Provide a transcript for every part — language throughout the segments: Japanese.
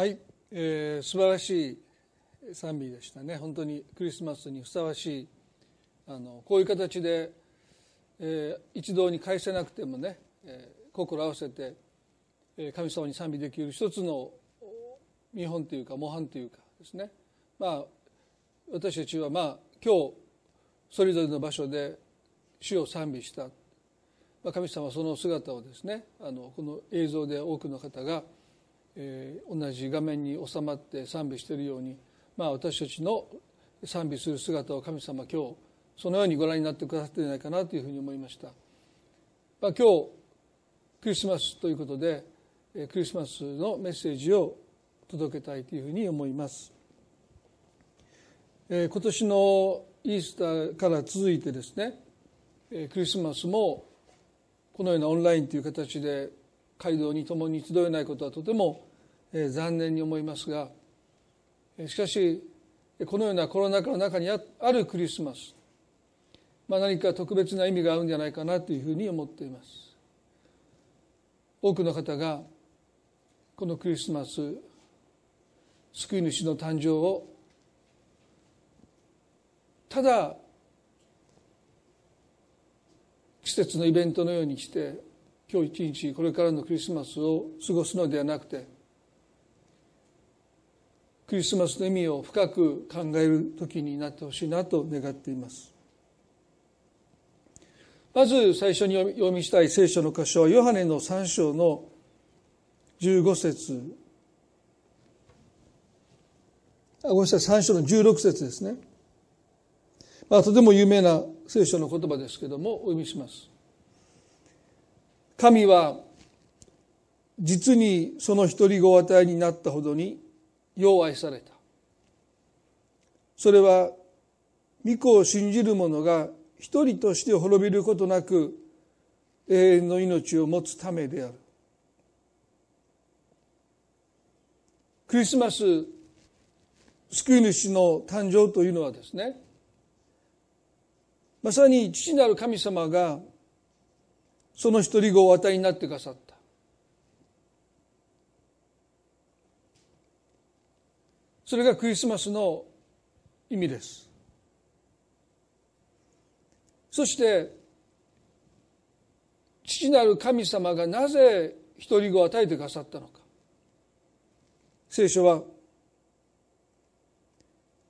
はい、えー、素晴らしい賛美でしたね。本当にクリスマスにふさわしいあのこういう形で、えー、一堂に会せなくてもね、えー、心合わせて、えー、神様に賛美できる一つの見本というか模範というかですね。まあ私たちはまあ今日それぞれの場所で主を賛美した、まあ、神様はその姿をですねあのこの映像で多くの方がえー、同じ画面に収まって賛美しているように、まあ、私たちの賛美する姿を神様今日そのようにご覧になってくださっていないかなというふうに思いました、まあ、今日クリスマスということでクリスマスのメッセージを届けたいというふうに思います、えー、今年のイースターから続いてですねクリスマスもこのようなオンラインという形で街道に共に集えないことはとても残念に思いますがしかしこのようなコロナ禍の中にあるクリスマス、まあ、何か特別な意味があるんじゃないかなというふうに思っています。多くの方がこのクリスマス救い主の誕生をただ季節のイベントのようにして今日一日これからのクリスマスを過ごすのではなくてクリスマスの意味を深く考える時になってほしいなと願っています。まず最初に読みしたい聖書の箇所はヨハネの3章の15節。あごめんなさい3章の16節ですね、まあ、とても有名な聖書の言葉ですけどもお読みします。神は実にその一人子を与えになったほどによう愛された。それは御子を信じる者が一人として滅びることなく永遠の命を持つためである。クリスマス救い主の誕生というのはですねまさに父なる神様がその一人子をお与えになってくださった。それがクリスマスの意味です。そして父なる神様がなぜ一人子を与えてくださったのか。聖書は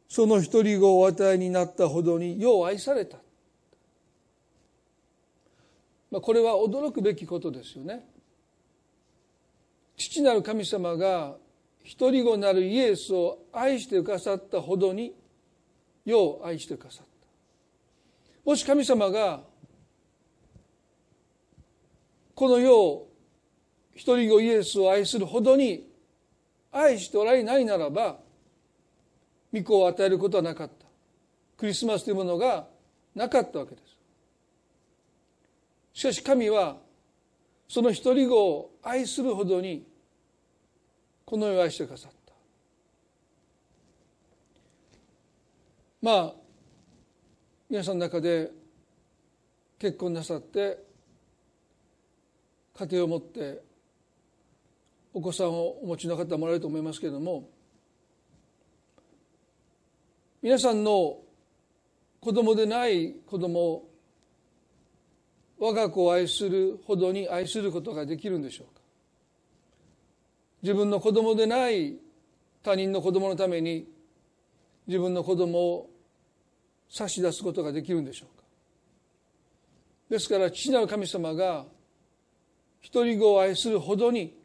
その一人子をお与えになったほどによう愛された。まあ、これは驚くべきことですよね。父なる神様が一人子なるイエスを愛してくださったほどに世を愛してくださった。もし神様がこの世を一人子イエスを愛するほどに愛しておられないならば御子を与えることはなかったクリスマスというものがなかったわけですしかし神はその一人子を愛するほどにこの世を愛してくださった。まあ皆さんの中で結婚なさって家庭を持ってお子さんをお持ちの方もらえると思いますけれども皆さんの子供でない子供を我が子を愛するほどに愛することができるんでしょうか？自分の子供でない他人の子供のために自分の子供を差し出すことができるんでしょうか。ですから父なる神様が一人子を愛するほどに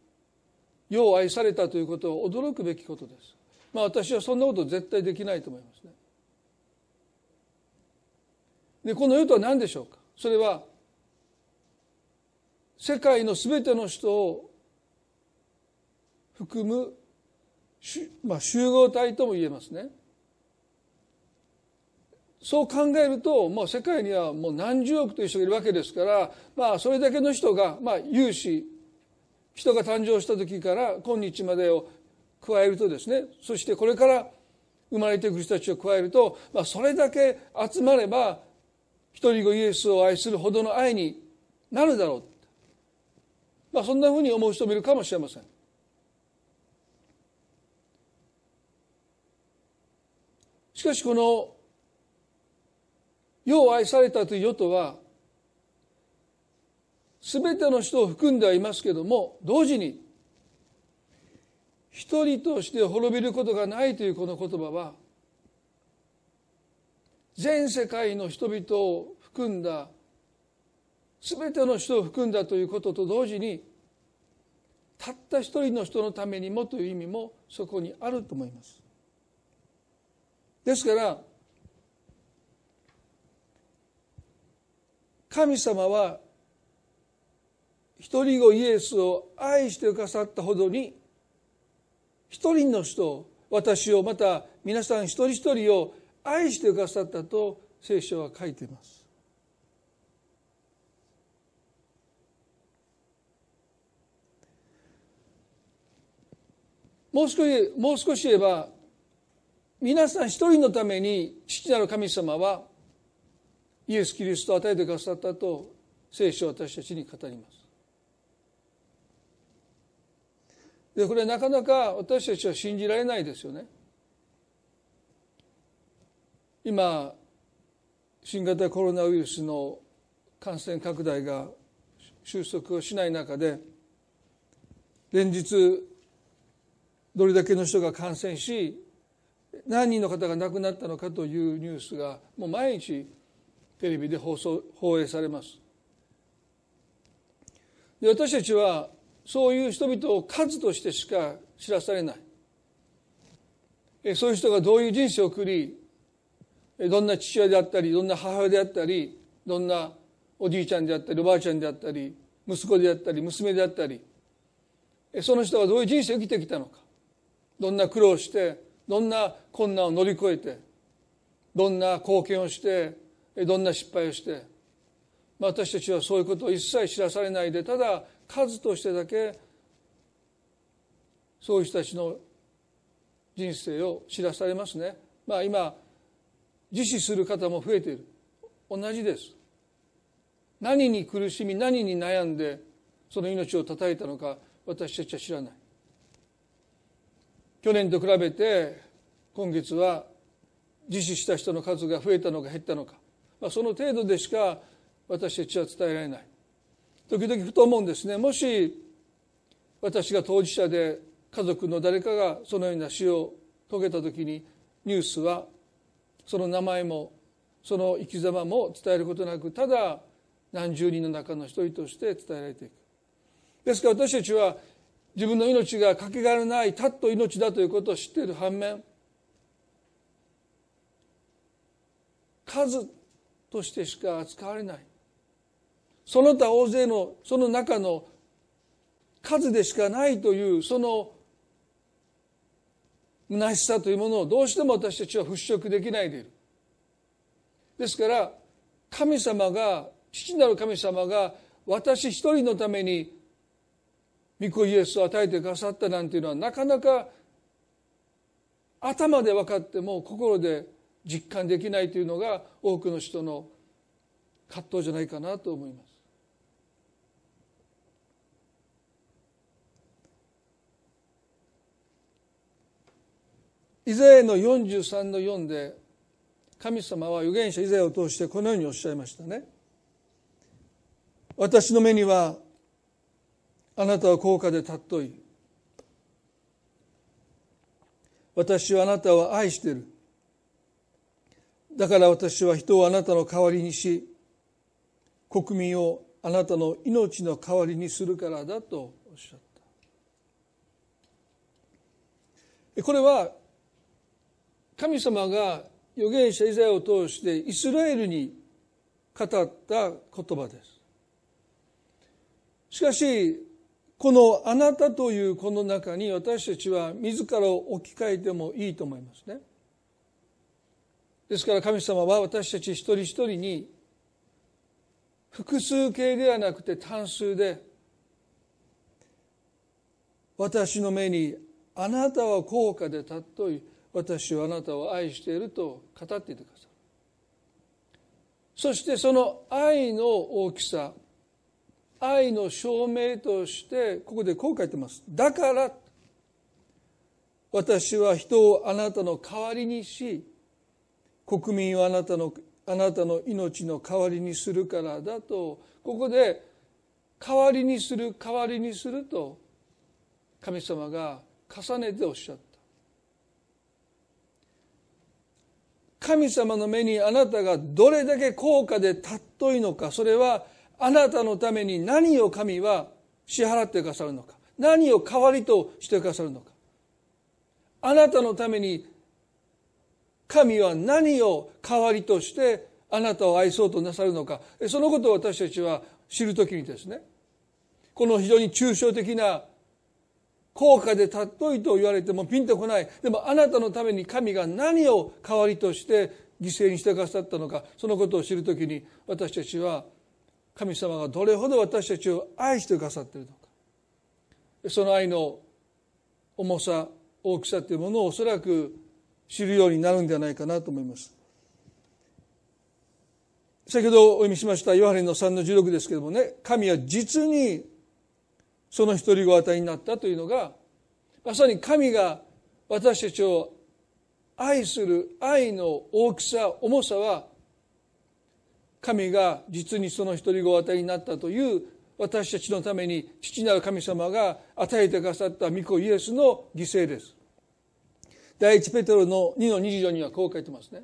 世を愛されたということを驚くべきことです。まあ私はそんなこと絶対できないと思いますね。でこの世とは何でしょうか。それは世界の全ての人を含む、まあ、集合体とも言えますね。そう考えると、もう世界にはもう何十億という人がいるわけですから、まあそれだけの人が、まあ有志、人が誕生した時から今日までを加えるとですね、そしてこれから生まれてくる人たちを加えると、まあそれだけ集まれば、一人子イエスを愛するほどの愛になるだろう。まあ、そんなふうに思う人もいるかもしれませんしかしこの世を愛されたという世とは全ての人を含んではいますけども同時に一人として滅びることがないというこの言葉は全世界の人々を含んだ全ての人を含んだということと同時にたった一人の人のためにもという意味もそこにあると思います。ですから神様は一人子イエスを愛してくださったほどに一人の人私をまた皆さん一人一人を愛してくださったと聖書は書いています。もう少しもう少し言えば皆さん一人のために父なる神様はイエス・キリストを与えてくださったと聖書は私たちに語ります。でこれなかなか私たちは信じられないですよね。今新型コロナウイルスの感染拡大が収束をしない中で連日どれだけの人が感染し何人の方が亡くなったのかというニュースがもう毎日テレビで放送放映されます。で私たちはそういう人々を数としてしか知らされない。そういう人がどういう人生を送りどんな父親であったりどんな母親であったりどんなおじいちゃんであったりおばあちゃんであったり息子であったり娘であったりその人がどういう人生を生きてきたのかどんな苦労してどんな困難を乗り越えてどんな貢献をしてどんな失敗をして私たちはそういうことを一切知らされないでただ数としてだけそういう人たちの人生を知らされますね。まあ今自死する方も増えている。同じです。何に苦しみ何に悩んでその命を絶たれたのか私たちは知らない。去年と比べて今月は自死した人の数が増えたのか減ったのか、まあ、その程度でしか私たちは伝えられない。時々ふと思うんですね。もし私が当事者で家族の誰かがそのような死を遂げた時にニュースはその名前もその生き様も伝えることなくただ何十人の中の一人として伝えられていく。ですから私たちは自分の命がかけがえのないたっと命だということを知っている反面数としてしか扱われない。その他大勢のその中の数でしかないというその虚しさというものをどうしても私たちは払拭できないでいる。ですから神様が父なる神様が私一人のために御子イエスを与えてくださったなんていうのはなかなか頭で分かっても心で実感できないというのが多くの人の葛藤じゃないかなと思います。イザヤの43の4で神様は預言者イザヤを通してこのようにおっしゃいましたね。私の目にはあなたは高価で尊い。私はあなたを愛している。だから私は人をあなたの代わりにし、国民をあなたの命の代わりにするからだとおっしゃった。これは神様が預言者イザヤを通してイスラエルに語った言葉です。しかしこのあなたというこの中に私たちは自らを置き換えてもいいと思いますね。ですから神様は私たち一人一人に複数形ではなくて単数で私の目にあなたは高価で尊い私はあなたを愛していると語っていてくださるそしてその愛の大きさ愛の証明としてここでこう書いてます。だから私は人をあなたの代わりにし国民をあなたのあなたの命の代わりにするからだとここで代わりにする代わりにすると神様が重ねておっしゃった。神様の目にあなたがどれだけ高価で尊いのかそれはあなたのために何を神は支払ってくださるのか。何を代わりとしてくださるのか。あなたのために神は何を代わりとしてあなたを愛そうとなさるのか。そのことを私たちは知るときにですねこの非常に抽象的な高価で尊いと言われてもピンとこない。でもあなたのために神が何を代わりとして犠牲にしてくださったのか。そのことを知るときに私たちは神様がどれほど私たちを愛してくださっているのか。その愛の重さ大きさというものをおそらく知るようになるんではないかなと思います。先ほどお読みしましたヨハネの3の16ですけどもね神は実にその一人ご与えになったというのがまさに神が私たちを愛する愛の大きさ重さは神が実にその一人ご与えになったという私たちのために父なる神様が与えてくださった御子イエスの犠牲です。第一ペテロの2の24にはこう書いてますね。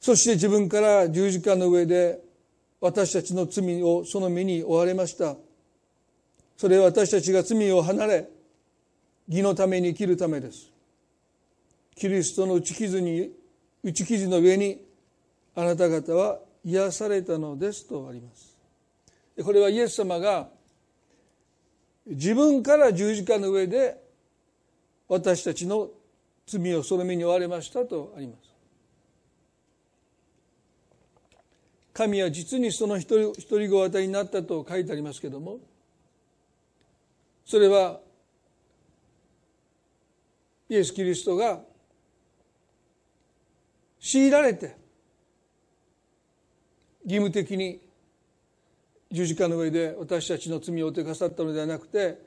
そして自分から十字架の上で私たちの罪をその身に追われました。それは私たちが罪を離れ、義のために生きるためです。キリストの打ち傷に、打ち傷の上にあなた方は癒されたのですとあります。これはイエス様が自分から十字架の上で私たちの罪をその身に追われましたとあります。神は実にその一人一人ご与えになったと書いてありますけどもそれはイエス・キリストが強いられて義務的に十字架の上で私たちの罪を負ってくださったのではなくて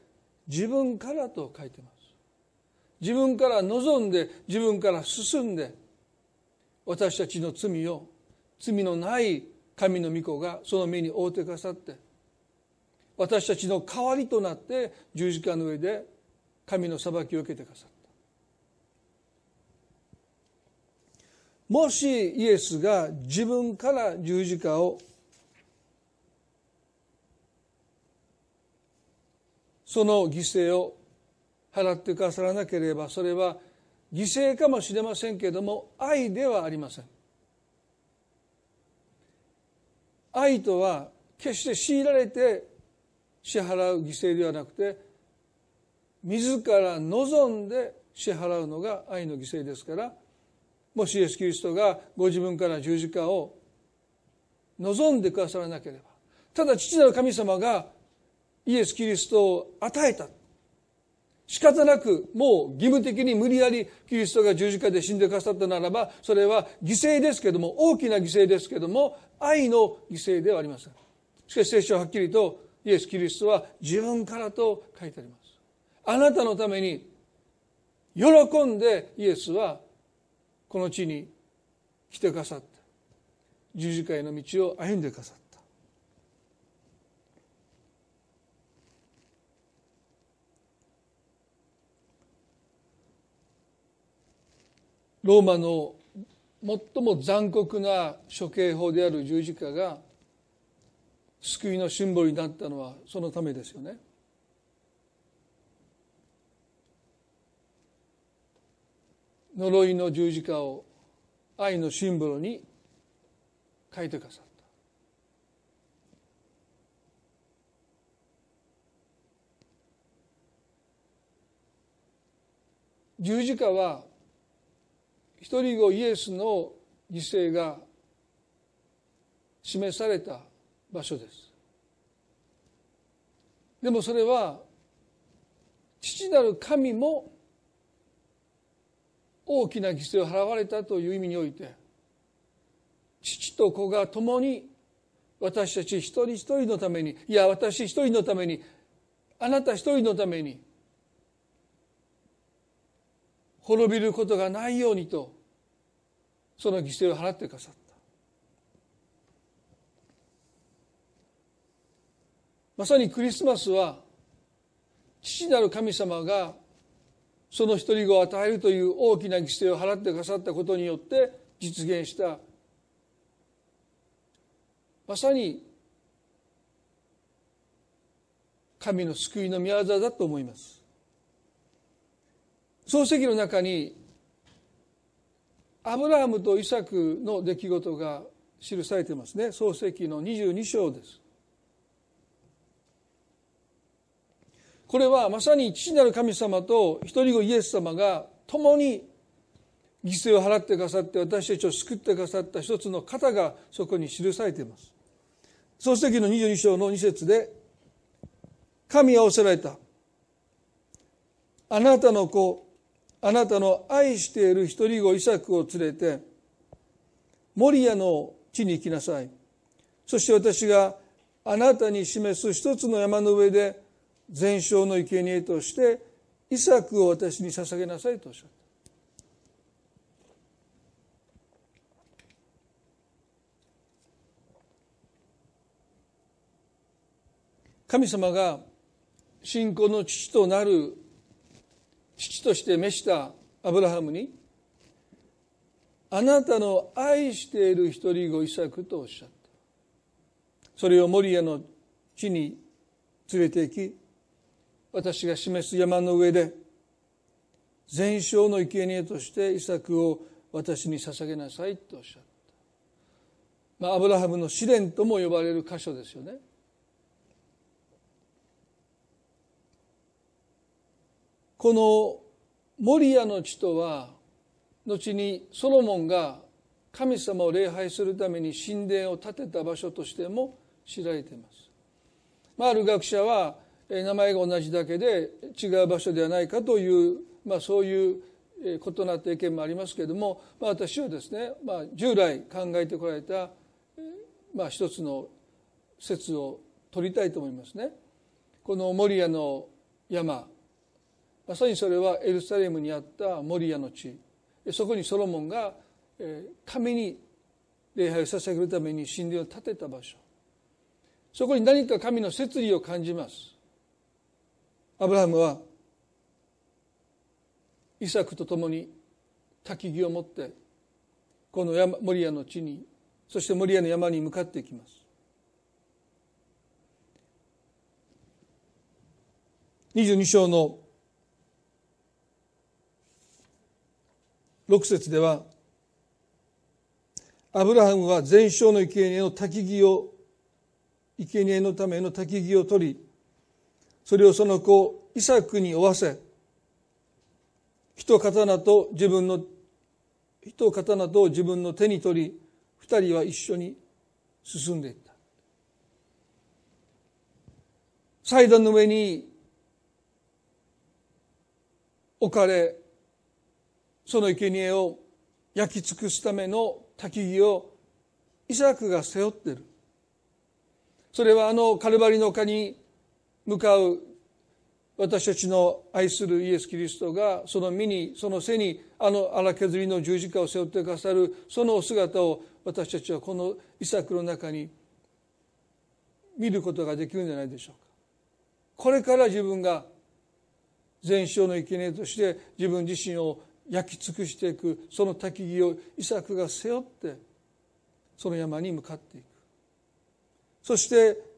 自分からと書いてます。自分から望んで自分から進んで私たちの罪を罪のない神の御子がその目に覆ってくださって私たちの代わりとなって十字架の上で神の裁きを受けてくださった。もしイエスが自分から十字架をその犠牲を払ってくださらなければそれは犠牲かもしれませんけれども愛ではありません。愛とは決して強いられて支払う犠牲ではなくて自ら望んで支払うのが愛の犠牲ですからもしイエス・キリストがご自分から十字架を望んでくださらなければただ父なる神様がイエス・キリストを与えた。仕方なくもう義務的に無理やりキリストが十字架で死んでくださったならばそれは犠牲ですけども大きな犠牲ですけども愛の犠牲ではありません。しかし聖書ははっきりとイエス・キリストは自分からと書いてあります。あなたのために喜んでイエスはこの地に来てくださった十字架への道を歩んでくださったローマの最も残酷な処刑法である十字架が救いのシンボルになったのはそのためですよね。呪いの十字架を愛のシンボルに書いてくださった。十字架は一人子イエスの犠牲が示された場所です。でもそれは父なる神も大きな犠牲を払われたという意味において父と子が共に私たち一人一人のためにいや私一人のためにあなた一人のために滅びることがないようにとその犠牲を払ってくださった。まさにクリスマスは父なる神様がその一人子を与えるという大きな犠牲を払ってくださったことによって実現した。まさに神の救いの宮業だと思います。漱石の中にアブラハムとイサクの出来事が記されていますね。漱石の22章です。これはまさに父なる神様と一人子イエス様が共に犠牲を払ってくださって私たちを救ってくださった一つの方がそこに記されています。創世記の22章の2節で神はおせられた。あなたの子あなたの愛している一人子イサクを連れてモリアの地に行きなさい。そして私があなたに示す一つの山の上で全焼の生贄としてイサクを私に捧げなさいとおっしゃった。神様が信仰の父となる父として召したアブラハムにあなたの愛している一人子イサクとおっしゃった。それをモリアの地に連れて行き私が示す山の上で全焼の生贄としてイサクを私に捧げなさいとおっしゃった、まあ、アブラハムの試練とも呼ばれる箇所ですよねこのモリアの地とは後にソロモンが神様を礼拝するために神殿を建てた場所としても知られています。まあ、ある学者は名前が同じだけで違う場所ではないかという、まあ、そういう異なった意見もありますけれども、まあ、私はですね、まあ、従来考えてこられた、まあ、一つの説を取りたいと思いますね。このモリアの山。まさにそれはエルサレムにあったモリアの地。そこにソロモンが神に礼拝を捧げるために神殿を建てた場所。そこに何か神の摂理を感じます。アブラハムはイサクと共に焚き木を持ってこの山モリアの地にそしてモリアの山に向かっていきます。22章の6節ではアブラハムは全焼の生贄の焚き木を生贄のための焚き木を取りそれをその子イサクに負わせ人刀と自分の人刀と自分の手に取り二人は一緒に進んでいった。祭壇の上に置かれその生贄を焼き尽くすための焚き木をイサクが背負ってる。それはあのカルバリの丘に向かう私たちの愛するイエス・キリストがその身にその背にあの荒削りの十字架を背負ってくださるそのお姿を私たちはこのイサクの中に見ることができるんじゃないでしょうか。これから自分が全焼の生贄として自分自身を焼き尽くしていくその焚き木をイサクが背負ってその山に向かっていく。そして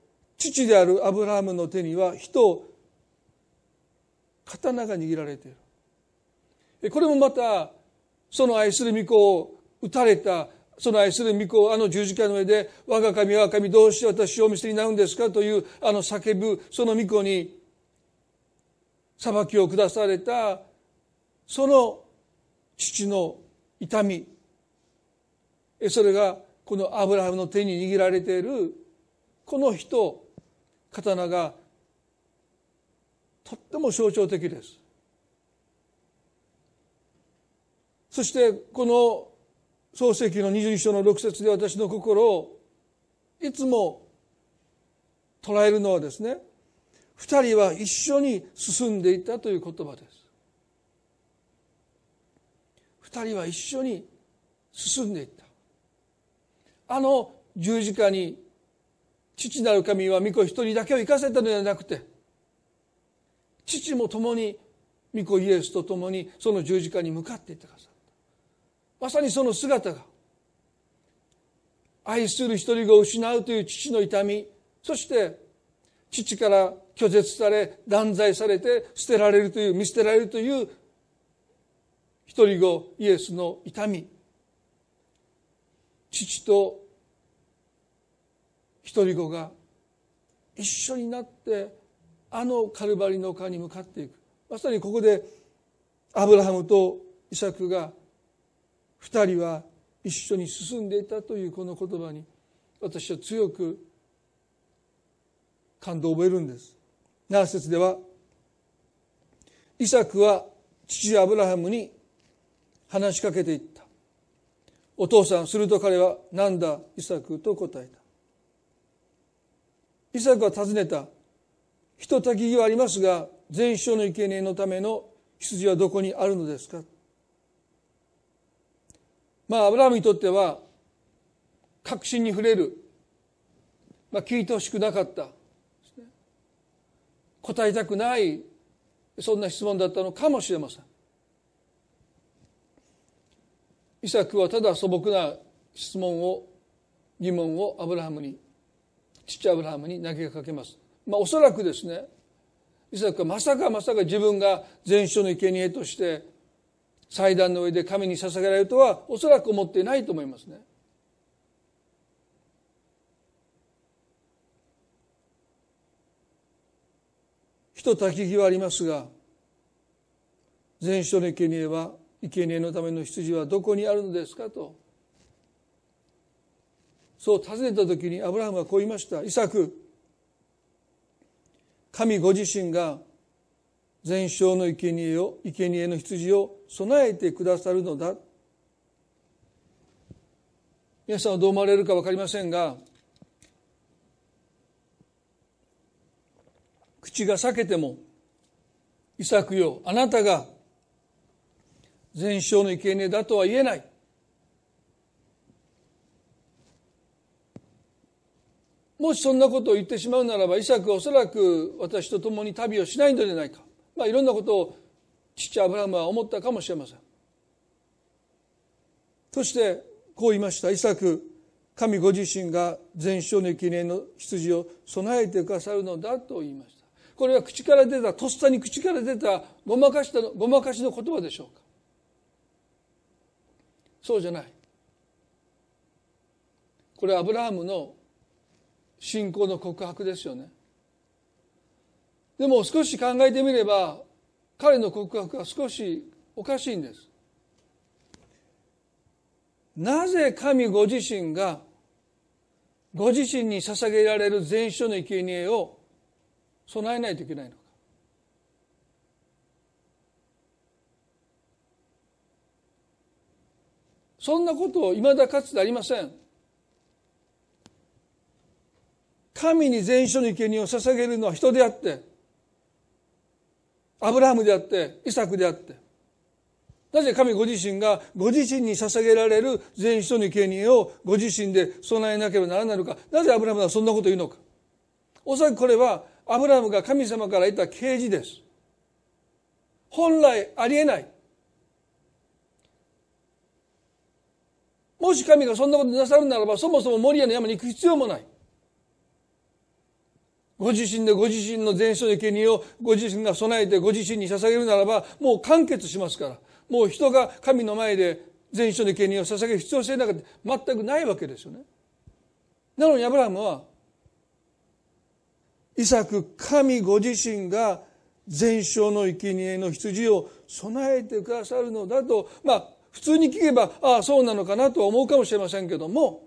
父であるアブラハムの手には人を刀が握られているこれもまたその愛する御子を撃たれたその愛する御子をあの十字架の上で「我が神我が神どうして私をお見捨てになるんですか?」というあの叫ぶその御子に裁きを下されたその父の痛みそれがこのアブラハムの手に握られているこの人刀がとっても象徴的です。そしてこの創世記の22章の6節で私の心をいつも捉えるのはですね二人は一緒に進んでいたという言葉です。二人は一緒に進んでいった。あの十字架に父なる神は御子一人だけを生かせたのではなくて父も共に御子イエスと共にその十字架に向かっていってくださった。まさにその姿が愛する一人子を失うという父の痛みそして父から拒絶され断罪されて捨てられるという見捨てられるという一人子イエスの痛み。父と一人子が一緒になってあのカルバリの川に向かっていく。まさにここでアブラハムとイサクが二人は一緒に進んでいたというこの言葉に私は強く感動を覚えるんです。7節ではイサクは父アブラハムに話しかけていった。お父さんすると彼は何だイサクと答えた。イサクは尋ねた。ひとたきはありますが全焼の生贄のための羊はどこにあるのですか？まあアブラハムにとっては確信に触れる、まあ、聞いてほしくなかった、答えたくない。そんな質問だったのかもしれません。イサクはただ素朴な質問を疑問をアブラハムに父アブラハムに投げかけます、まあ、おそらくですねイサクはまさかまさか自分が全書の生贄として祭壇の上で神に捧げられるとはおそらく思っていないと思いますね。ひとたきぎはありますが全書の生贄は生贄のための羊はどこにあるのですかと。そう尋ねた時にアブラハムはこう言いました。イサク神ご自身が全焼の生贄を生贄の羊を備えてくださるのだ。皆さんはどう思われるか分かりませんが口が裂けてもイサクよあなたが全焼の生贄だとは言えない。もしそんなことを言ってしまうならばイサクはおそらく私と共に旅をしないのではないか、まあ、いろんなことを父アブラハムは思ったかもしれません。そしてこう言いました。イサク神ご自身が全焼の記念の羊を備えてくださるのだと言いました。これは口から出たとっさに口から出たごまかしたごまかしの言葉でしょうか。そうじゃない。これはアブラハムの信仰の告白ですよね。でも少し考えてみれば彼の告白は少しおかしいんです。なぜ神ご自身がご自身に捧げられる全書の生贄を備えないといけないのか。そんなことをいまだかつてありません。神に全書の生贄を捧げるのは人であってアブラハムであってイサクであって。なぜ神ご自身がご自身に捧げられる全書の生贄をご自身で備えなければならないのか。なぜアブラハムはそんなことを言うのか。おそらくこれはアブラハムが神様から得た啓示です。本来ありえない。もし神がそんなことなさるならばそもそもモリアの山に行く必要もない。ご自身でご自身の全書の生贄をご自身が備えてご自身に捧げるならばもう完結しますからもう人が神の前で全書の生贄を捧げる必要性なんか全くないわけですよね。なのにアブラハムはイサク神ご自身が全焼の生贄の羊を備えてくださるのだとまあ普通に聞けばああそうなのかなとは思うかもしれませんけども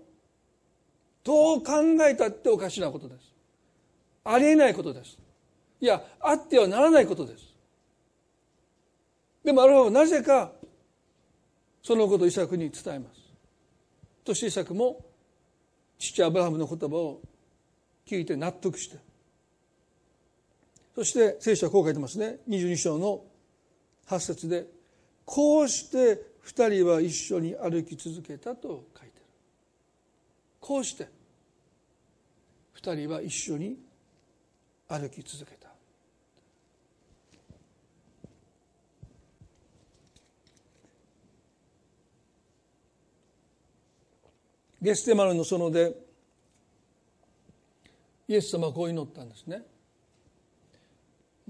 どう考えたっておかしなことです。ありえないことです。いやあってはならないことです。でもあるはなぜかそのことをイサクに伝えます。そしてイサクも父アブラハムの言葉を聞いて納得して。そして聖書はこう書いてますね。22章の8節でこうして二人は一緒に歩き続けたと書いてる。こうして二人は一緒に歩き続けた。ゲステマルの園でイエス様はこう祈ったんですね。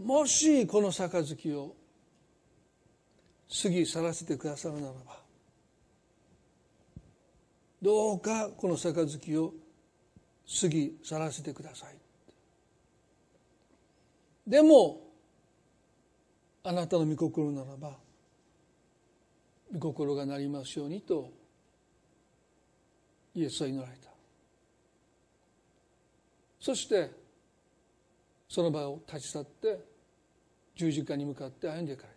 もしこの杯を過ぎ去らせてくださるならばどうかこの杯を過ぎ去らせてください。でもあなたの御心ならば御心がなりますようにとイエスは祈られた。そしてその場を立ち去って十字架に向かって歩んでいかれ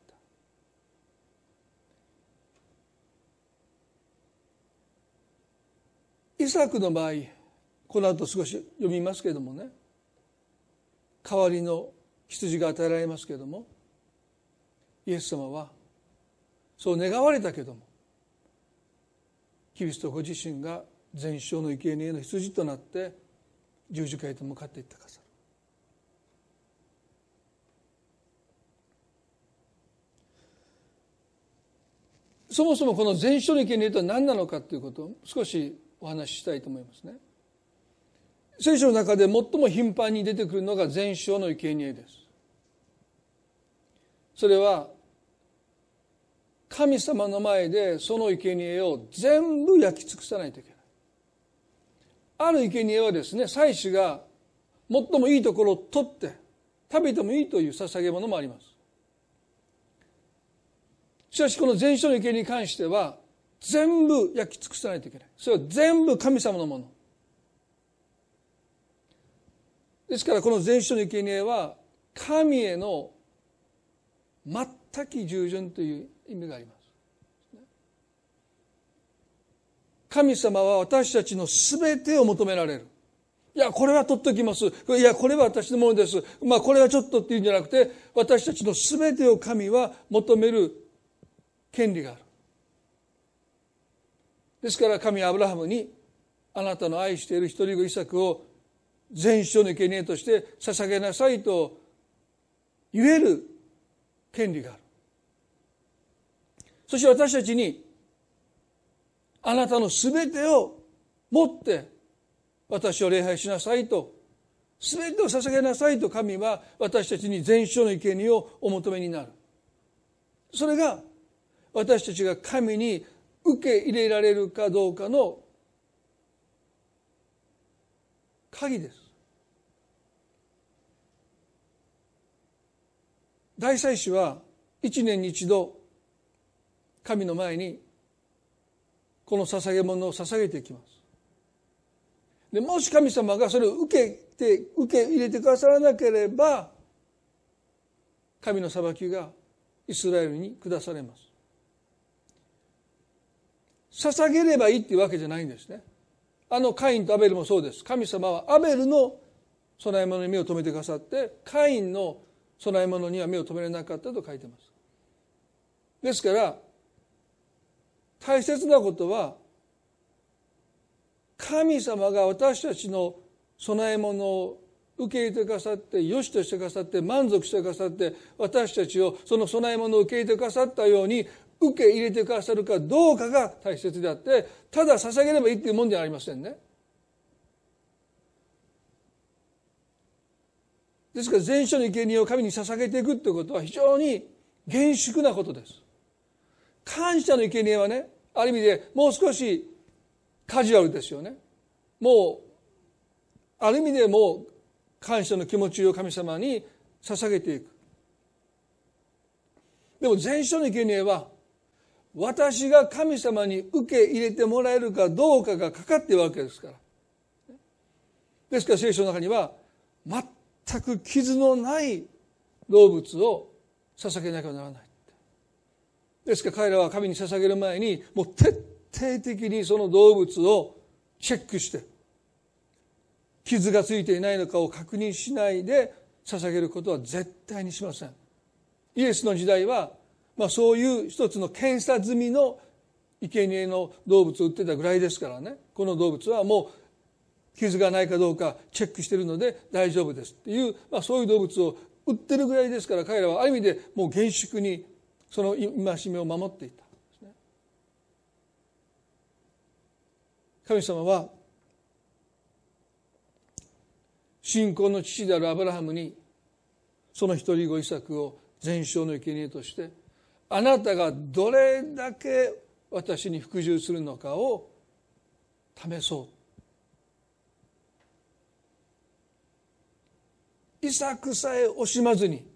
た。イサクの場合この後少し読みますけれどもね代わりの羊が与えられますけれどもイエス様はそう願われたけどもキリストご自身が全焼の生贄の羊となって十字架へと向かっていったかさ。るそもそもこの全焼の生贄とは何なのかということを少しお話ししたいと思いますね。聖書の中で最も頻繁に出てくるのが全焼の生贄です。それは神様の前でその生贄を全部焼き尽くさないといけない。ある生贄はですね祭司が最もいいところを取って食べてもいいという捧げ物もあります。しかしこの全焼の生贄に関しては全部焼き尽くさないといけない。それは全部神様のもの。ですからこの全焼の生贄は神への全き従順という意味があります神様は私たちの全てを求められる。いや、これは取っておきます。いや、これは私のものです。まあ、これはちょっとっていうんじゃなくて、私たちの全てを神は求める権利がある。ですから神はアブラハムに、あなたの愛している一人子イサクを全焼の生贄として捧げなさいと言える権利がある。そして私たちにあなたの全てを持って私を礼拝しなさいと全てを捧げなさいと神は私たちに全焼の生贄をお求めになるそれが私たちが神に受け入れられるかどうかの鍵です大祭司は一年に一度神の前にこの捧げ物を捧げていきます。でもし神様がそれを受けて受け入れてくださらなければ神の裁きがイスラエルに下されます。捧げればいいっていうわけじゃないんですね。あのカインとアベルもそうです。神様はアベルの供え物に目を留めてくださってカインの供え物には目を留められなかったと書いてますですから大切なことは神様が私たちの供え物を受け入れてくださって良しとしてくださって満足してくださって私たちをその供え物を受け入れてくださったように受け入れてくださるかどうかが大切であってただ捧げればいいっていうもんではありませんね。ですから全書の生贄を神に捧げていくということは非常に厳粛なことです。感謝の生贄はねある意味でもう少しカジュアルですよね。もうある意味でもう感謝の気持ちを神様に捧げていく。でも全書の生贄は私が神様に受け入れてもらえるかどうかがかかっているわけですから。ですから聖書の中には全全く傷のない動物を捧げなきゃならないですから彼らは神に捧げる前にもう徹底的にその動物をチェックして傷がついていないのかを確認しないで捧げることは絶対にしません。イエスの時代は、まあ、そういう一つの検査済みの生贄の動物を売ってたぐらいですからね。この動物はもう傷がないかどうかチェックしてるので大丈夫ですっていう、まあ、そういう動物を売ってるぐらいですから彼らはある意味でもう厳粛にその戒めを守っていた。神様は信仰の父であるアブラハムにその一人子イサクを全焼の生贄としてあなたがどれだけ私に服従するのかを試そうイサクさえ惜しまずに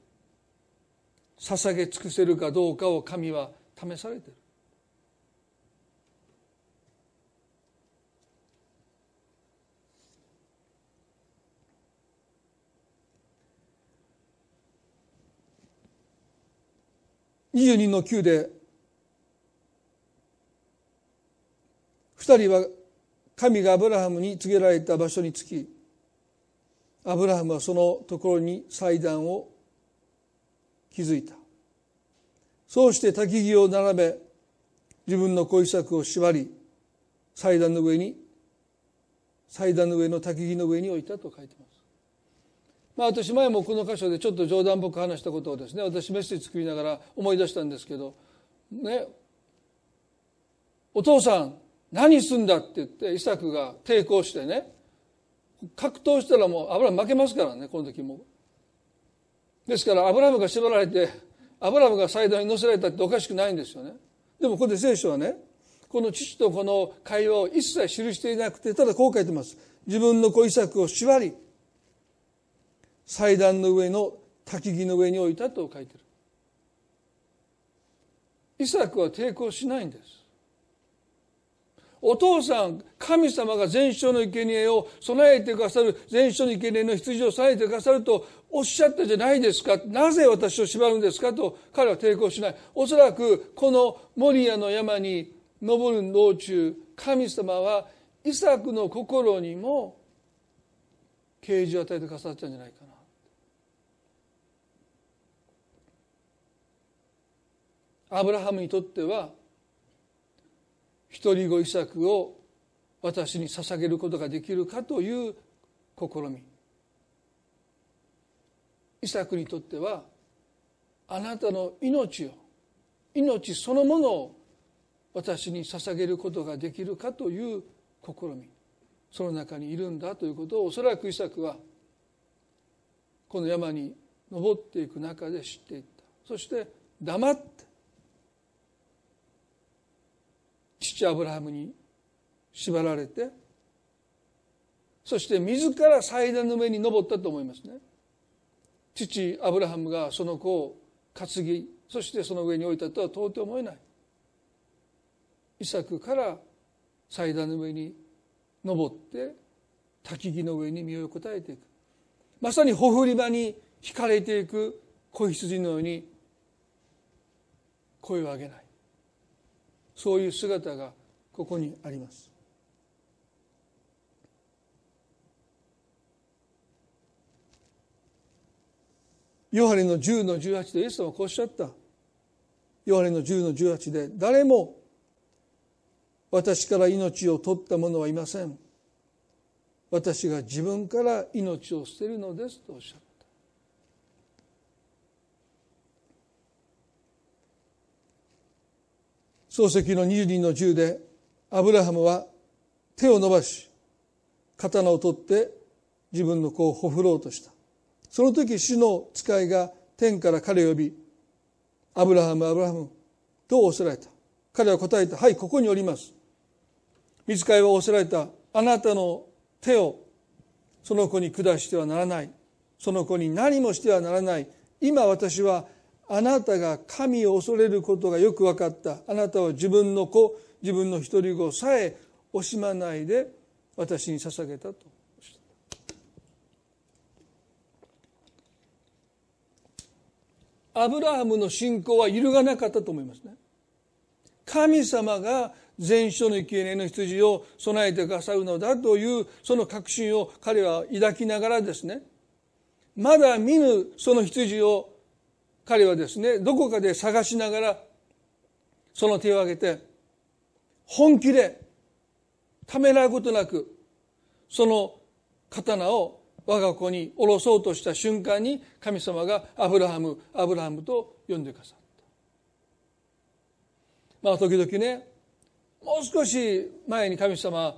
捧げ尽くせるかどうかを神は試されている22の9で2人は神がアブラハムに告げられた場所に着きアブラハムはそのところに祭壇を築いた。そうして焚き木を並べ自分の小作を縛り祭壇の上に祭壇の上の焚き木の上に置いたと書いてます。まあ、私前もこの箇所でちょっと冗談っぽく話したことをですね私メッセージ作りながら思い出したんですけどねお父さん何すんだって言ってイサクが抵抗してね格闘したらもう油負けますからねこの時も。ですからアブラムが縛られてアブラムが祭壇に乗せられたっておかしくないんですよね。でもここで聖書はねこの父とこの会話を一切記していなくてただこう書いてます。自分の子イサクを縛り祭壇の上の焚き木の上に置いたと書いてる。イサクは抵抗しないんです。お父さん神様が全焼の生贄を備えてくださる全焼の生贄の羊を備えてくださるとおっしゃったじゃないですか？なぜ私を縛るんですか？と彼は抵抗しない。おそらくこのモリアの山に登る道中神様はイサクの心にも啓示を与えてくださったんじゃないかな。アブラハムにとっては一人子イサクを私に捧げることができるかという試み。イサクにとってはあなたの命を命そのものを私に捧げることができるかという試み。その中にいるんだということをおそらくイサクはこの山に登っていく中で知っていった。そして黙って父アブラハムに縛られてそして自ら祭壇の上に登ったと思いますね。父アブラハムがその子を担ぎそしてその上に置いたとは到底思えない。イサクから祭壇の上に登って焚木の上に身を横たえていく。まさにほふり場に惹かれていく子羊のように声を上げない。そういう姿がここにあります。ヨハネの10の18でイエス様はこうおっしゃった。ヨハネの10の18で誰も私から命を取った者はいません。私が自分から命を捨てるのですとおっしゃった。漱石の22の10でアブラハムは手を伸ばし刀を取って自分の子をほふろうとした。その時主の使いが天から彼を呼びアブラハムアブラハムと仰せられた？彼は答えた。はいここにおります。見つかいは仰せられた。あなたの手をその子に下してはならない。その子に何もしてはならない。今私はあなたが神を恐れることがよく分かった。あなたは自分の子自分の独り子さえ惜しまないで私に捧げたと。アブラハムの信仰は揺るがなかったと思いますね。神様が全書の生贄の羊を備えてくださるのだというその確信を彼は抱きながらですね。まだ見ぬその羊を彼はですねどこかで探しながらその手を挙げて本気でためらうことなくその刀を我が子に下ろそうとした瞬間に神様がアブラハムアブラハムと呼んでくださった。まあ時々ねもう少し前に神様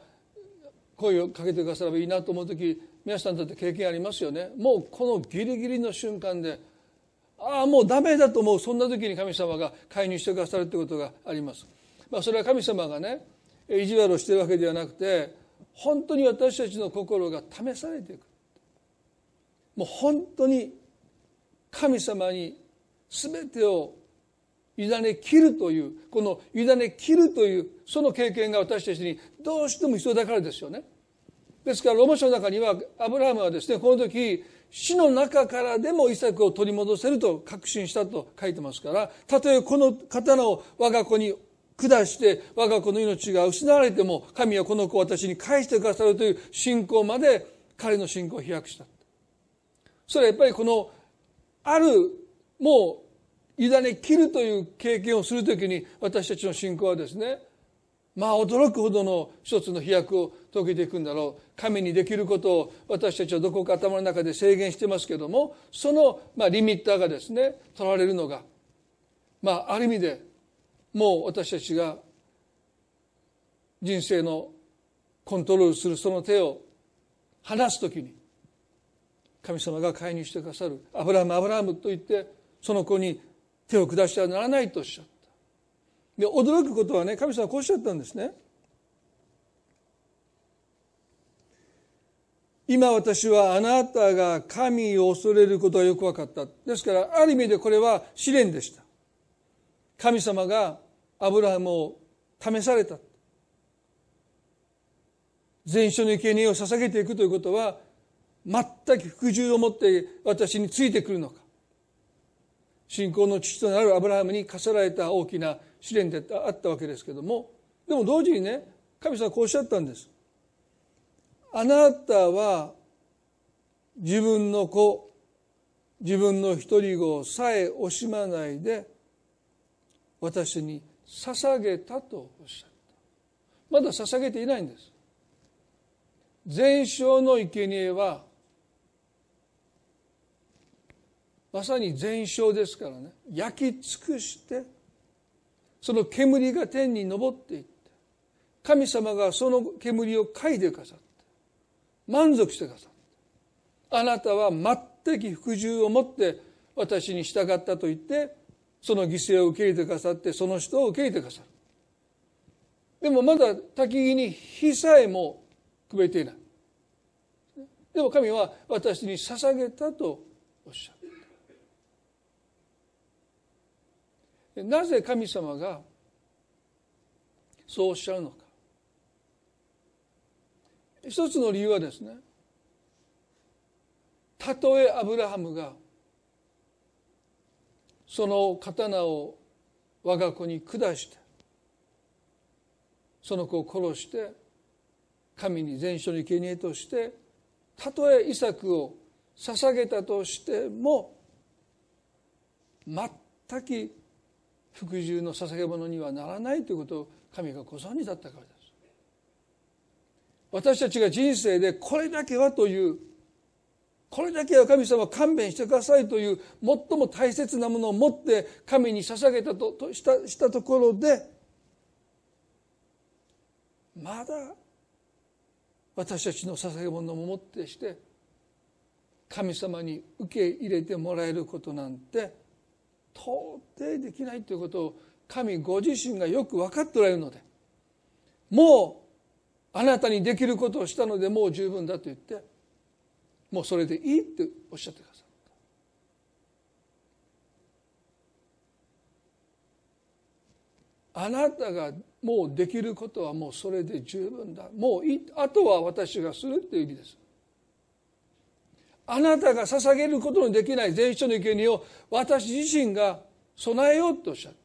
声をかけてくださればいいなと思う時皆さんだって経験ありますよね。もうこのギリギリの瞬間でああもうダメだと思う。そんな時に神様が介入してくださるってことがあります、まあ、それは神様がね意地悪をしてるわけではなくて本当に私たちの心が試されていく。もう本当に神様に全てを委ね切るというこの委ね切るというその経験が私たちにどうしても必要だからですよね。ですからローマ書の中にはアブラハムはですねこの時死の中からでもイサクを取り戻せると確信したと書いてますからたとえこの刀を我が子に下して我が子の命が失われても神はこの子を私に返してくださるという信仰まで彼の信仰を飛躍した。それはやっぱりこのあるもう委ね切るという経験をするときに私たちの信仰はですねまあ驚くほどの一つの飛躍を遂げていくんだろう。神にできることを私たちはどこか頭の中で制限してますけどもそのまあリミッターがですね取られるのがまあある意味でもう私たちが人生のコントロールするその手を離す時に神様が介入してくださるアブラハムアブラハムと言ってその子に手を下してはならないとおっしゃった。で驚くことはね神様はこうおっしゃったんですね。今私はあなたが神を恐れることがよく分かった。ですからある意味でこれは試練でした。神様がアブラハムを試された。全書の生贄を捧げていくということは全く服従を持って私についてくるのか。信仰の父となるアブラハムに課せられた大きな試練であったわけですけどもでも同時にね神様はこうおっしゃったんです。あなたは自分の子自分の一人子さえ惜しまないで私に捧げたとおっしゃった。まだ捧げていないんです。全焼の生贄はまさに全焼ですからね。焼き尽くしてその煙が天に昇っていって神様がその煙を嗅いでくださって満足してくださったあなたは全く服従を持って私に従ったと言ってその犠牲を受け入れてくださってその人を受け入れてくださる。でもまだ焚き木に火さえもくべていない。でも神は私に捧げたとおっしゃる。なぜ神様がそうおっしゃるのか。一つの理由はですねたとえアブラハムがその刀を我が子に下してその子を殺して神に全書に生贄としてたとえイサクを捧げたとしても全く服従の捧げ物にはならないということを神がご存知だったからです。私たちが人生でこれだけはというこれだけは神様勘弁してくださいという最も大切なものを持って神に捧げたととしたしたところでまだ私たちの捧げ物ももってして神様に受け入れてもらえることなんて到底できないということを神ご自身がよく分かっておられるのでもうあなたにできることをしたのでもう十分だと言ってもうそれでいいっておっしゃってくださった。あなたがもうできることはもうそれで十分だ。もういあとは私がするっていう意味です。あなたが捧げることのできない全人の生贄を私自身が備えようとおっしゃった。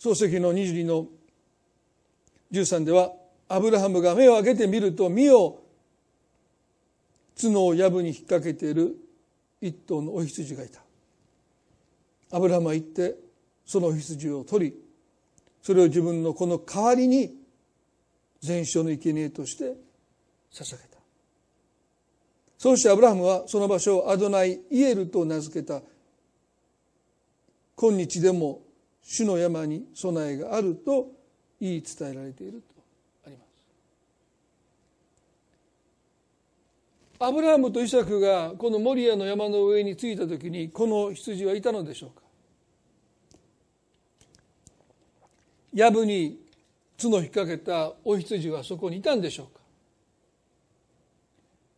漱石の22の13ではアブラハムが目を開けてみると身を角を藪に引っ掛けている一頭のお羊がいた。アブラハムは行ってそのお羊を取りそれを自分のこの代わりに全焼の生贄として捧げた。そうしてアブラハムはその場所をアドナイ・イエルと名付けた。今日でも主の山に備えがあると言い伝えられているとあります。アブラハムとイサクがこのモリアの山の上に着いた時にこの羊はいたのでしょうか。藪に角を引っ掛けたお羊はそこにいたんでしょうか。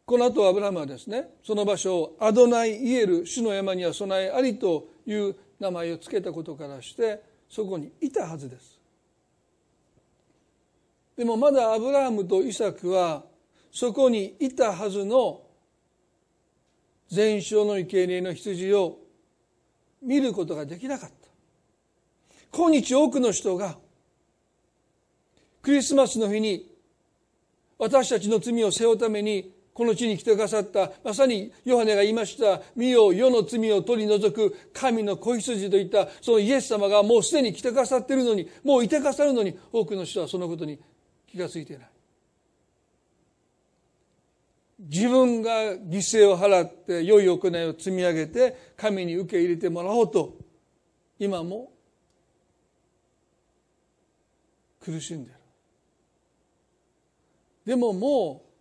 この後アブラハムはですねその場所をアドナイ・イエル主の山には備えありという名前を付けたことからしてそこにいたはずです。でもまだアブラハムとイサクはそこにいたはずの全焼の生贄の羊を見ることができなかった。今日多くの人がクリスマスの日に私たちの罪を背負うためにこの地に来てくださったまさにヨハネが言いました「身を世の罪を取り除く神の子羊」といったそのイエス様がもうすでに来てくださっているのにもういてくださるのに多くの人はそのことに気が付いていない。自分が犠牲を払って良い行いを積み上げて神に受け入れてもらおうと今も苦しんでいる。でももう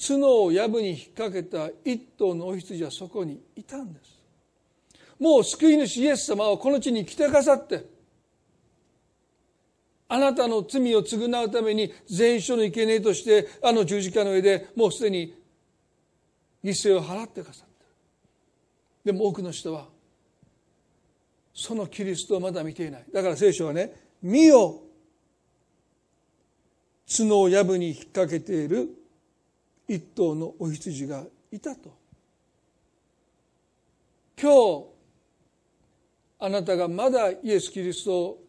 角を藪に引っ掛けた一頭のお羊はそこにいたんです。もう救い主イエス様はこの地に来てくださってあなたの罪を償うために全書の生贄としてあの十字架の上でもうすでに犠牲を払ってくださったでも多くの人はそのキリストをまだ見ていない。だから聖書はね「見よ角を藪に引っ掛けている一頭のお羊がいたと。今日あなたがまだイエス・キリストを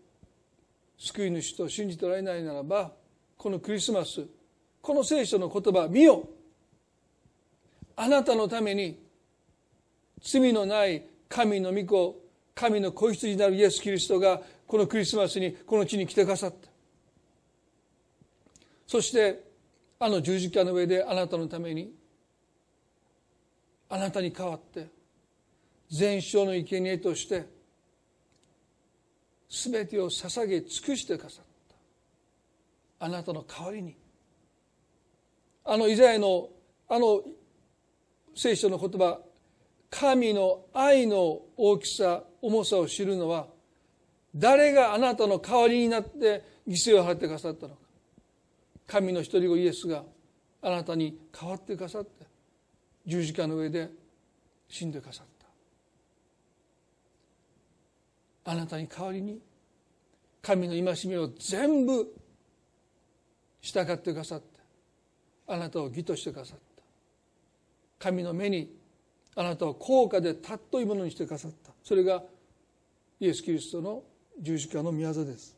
救い主と信じておられないならばこのクリスマスこの聖書の言葉見よあなたのために罪のない神の御子神の子羊なるイエス・キリストがこのクリスマスにこの地に来てくださった。そしてあの十字架の上であなたのためにあなたに代わって全焼の生贄として全てを捧げ尽くしてくださった。あなたの代わりに。あのイザヤのあの聖書の言葉神の愛の大きさ重さを知るのは誰があなたの代わりになって犠牲を払ってくださったのか。神の一人子イエスがあなたに代わってくださって十字架の上で死んでくださった。あなたに代わりに神の戒めを全部従ってくださってあなたを義としてくださった。神の目にあなたを高価で尊いものにしてくださった。それがイエス・キリストの十字架の御業です。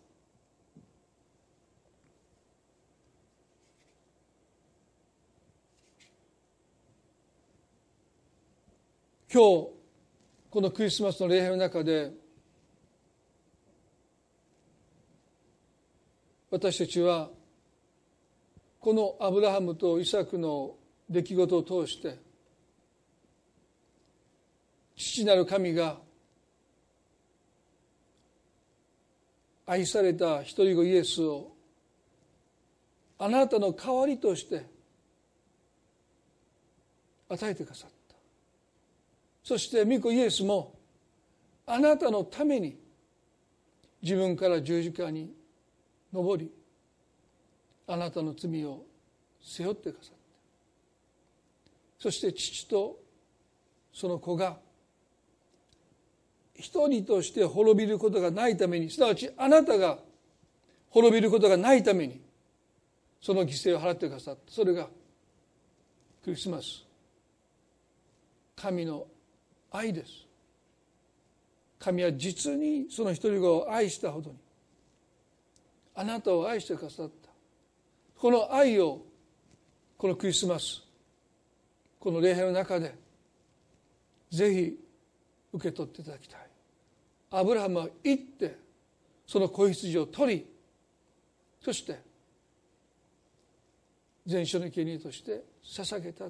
今日このクリスマスの礼拝の中で私たちはこのアブラハムとイサクの出来事を通して父なる神が愛された一人子イエスをあなたの代わりとして与えてくださった。そして御子イエスもあなたのために自分から十字架に上りあなたの罪を背負ってくださったそして父とその子が一人として滅びることがないためにすなわちあなたが滅びることがないためにその犠牲を払ってくださったそれがクリスマス。神の愛です。神は実にその一人子を愛したほどにあなたを愛してくださった。この愛をこのクリスマスこの礼拝の中でぜひ受け取っていただきたい。アブラハムは行ってその子羊を取りそして全書の生贄として捧げた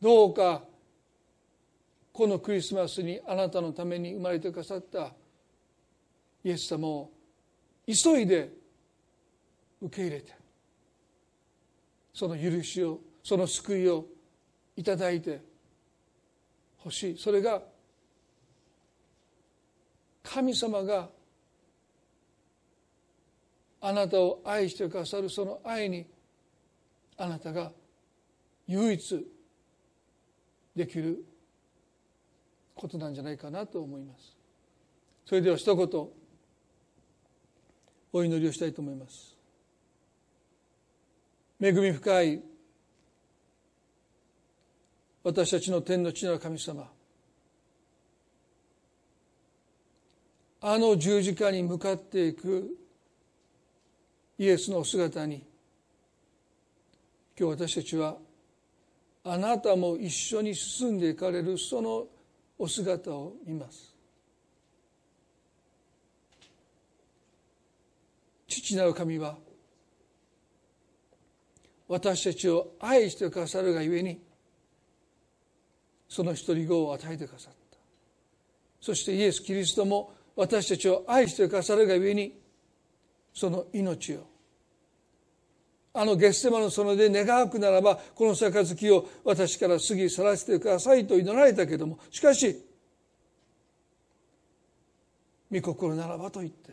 どうかこのクリスマスにあなたのために生まれてくださったイエス様を急いで受け入れてその許しをその救いをいただいてほしい。それが神様があなたを愛してくださるその愛にあなたが唯一できることなんじゃないかなと思います。それでは一言お祈りをしたいと思います。恵み深い私たちの天の地の神様あの十字架に向かっていくイエスの姿に今日私たちはあなたも一緒に進んでいかれるそのお姿を見ます。父なる神は私たちを愛してくださるがゆえにその一人子を与えてくださった。そしてイエス・キリストも私たちを愛してくださるがゆえにその命をあのゲッセマの園で願わくならばこの杯を私から過ぎ去らせてくださいと祈られたけどもしかし御心ならばと言って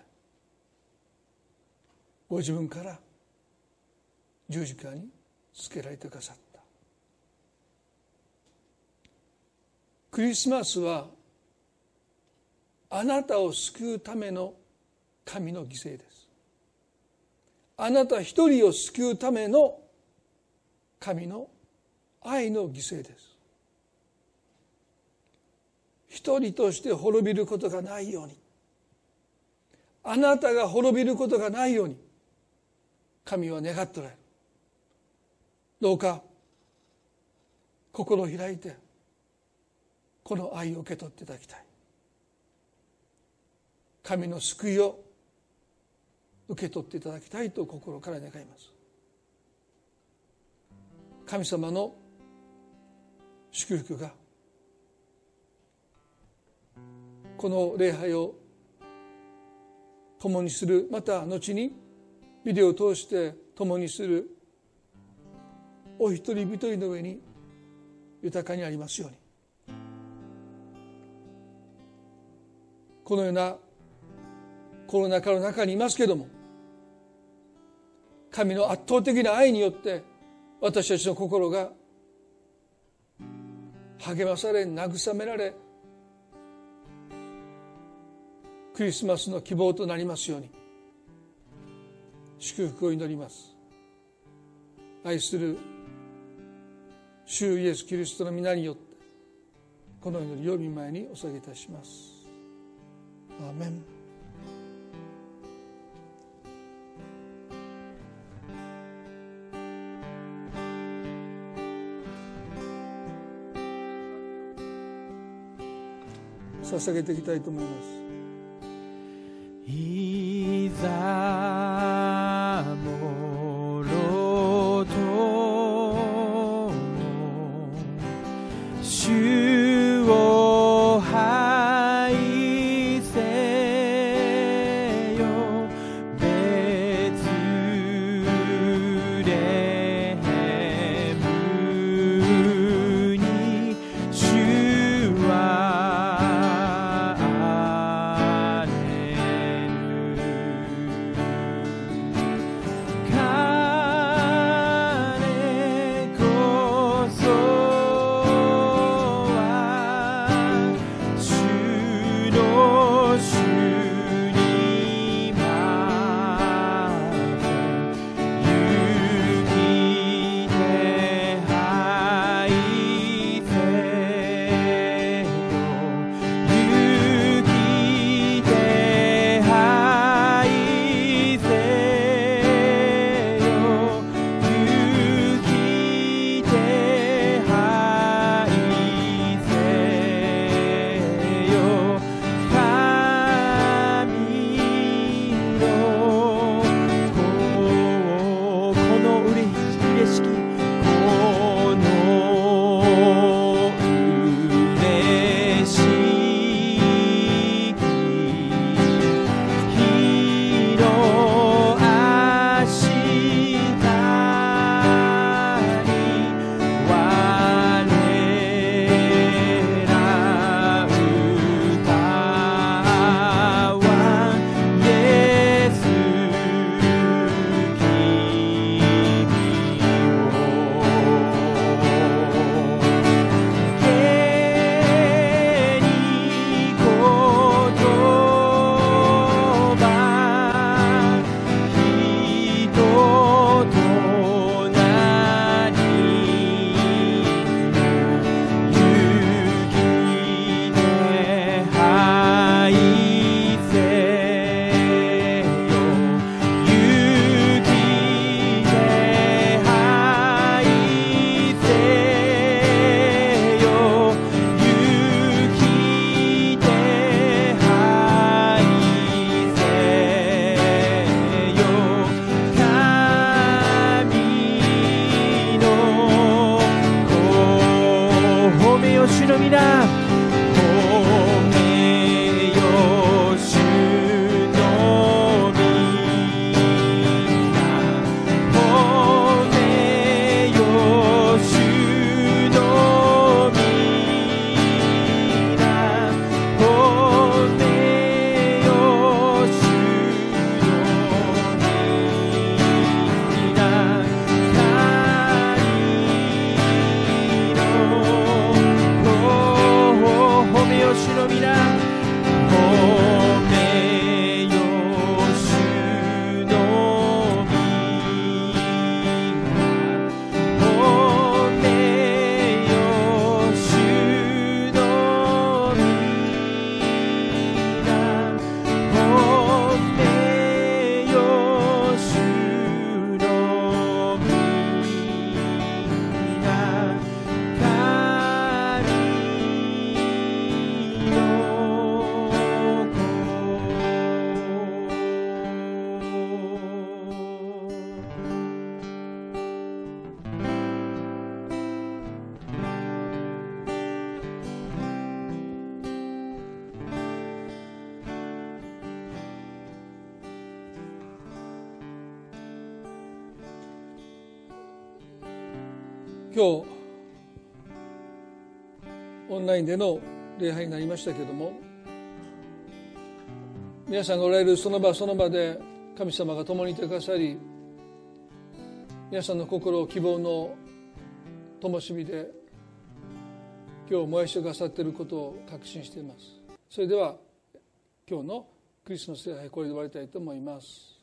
ご自分から十字架につけられてくださった。クリスマスはあなたを救うための神の犠牲です。あなた一人を救うための神の愛の犠牲です。一人として滅びることがないように。あなたが滅びることがないように。神は願っておられる。どうか心を開いてこの愛を受け取っていただきたい。神の救いを受け取っていただきたいと心から願います。神様の祝福がこの礼拝を共にするまた後にビデオを通して共にするお一人一人の上に豊かにありますように。このようなコロナ禍の中にいますけども神の圧倒的な愛によって私たちの心が励まされ慰められクリスマスの希望となりますように祝福を祈ります。愛する主イエス・キリストの皆によってこの祈りを見舞いにお下げいたします。アーメン。捧げていきたいと思います。インでの礼拝になりましたけれども皆さんがおられるその場その場で神様が共にいてくださり皆さんの心を希望の灯火で今日燃やしてくださっていることを確信しています。それでは今日のクリスマス礼拝これで終わりたいと思います。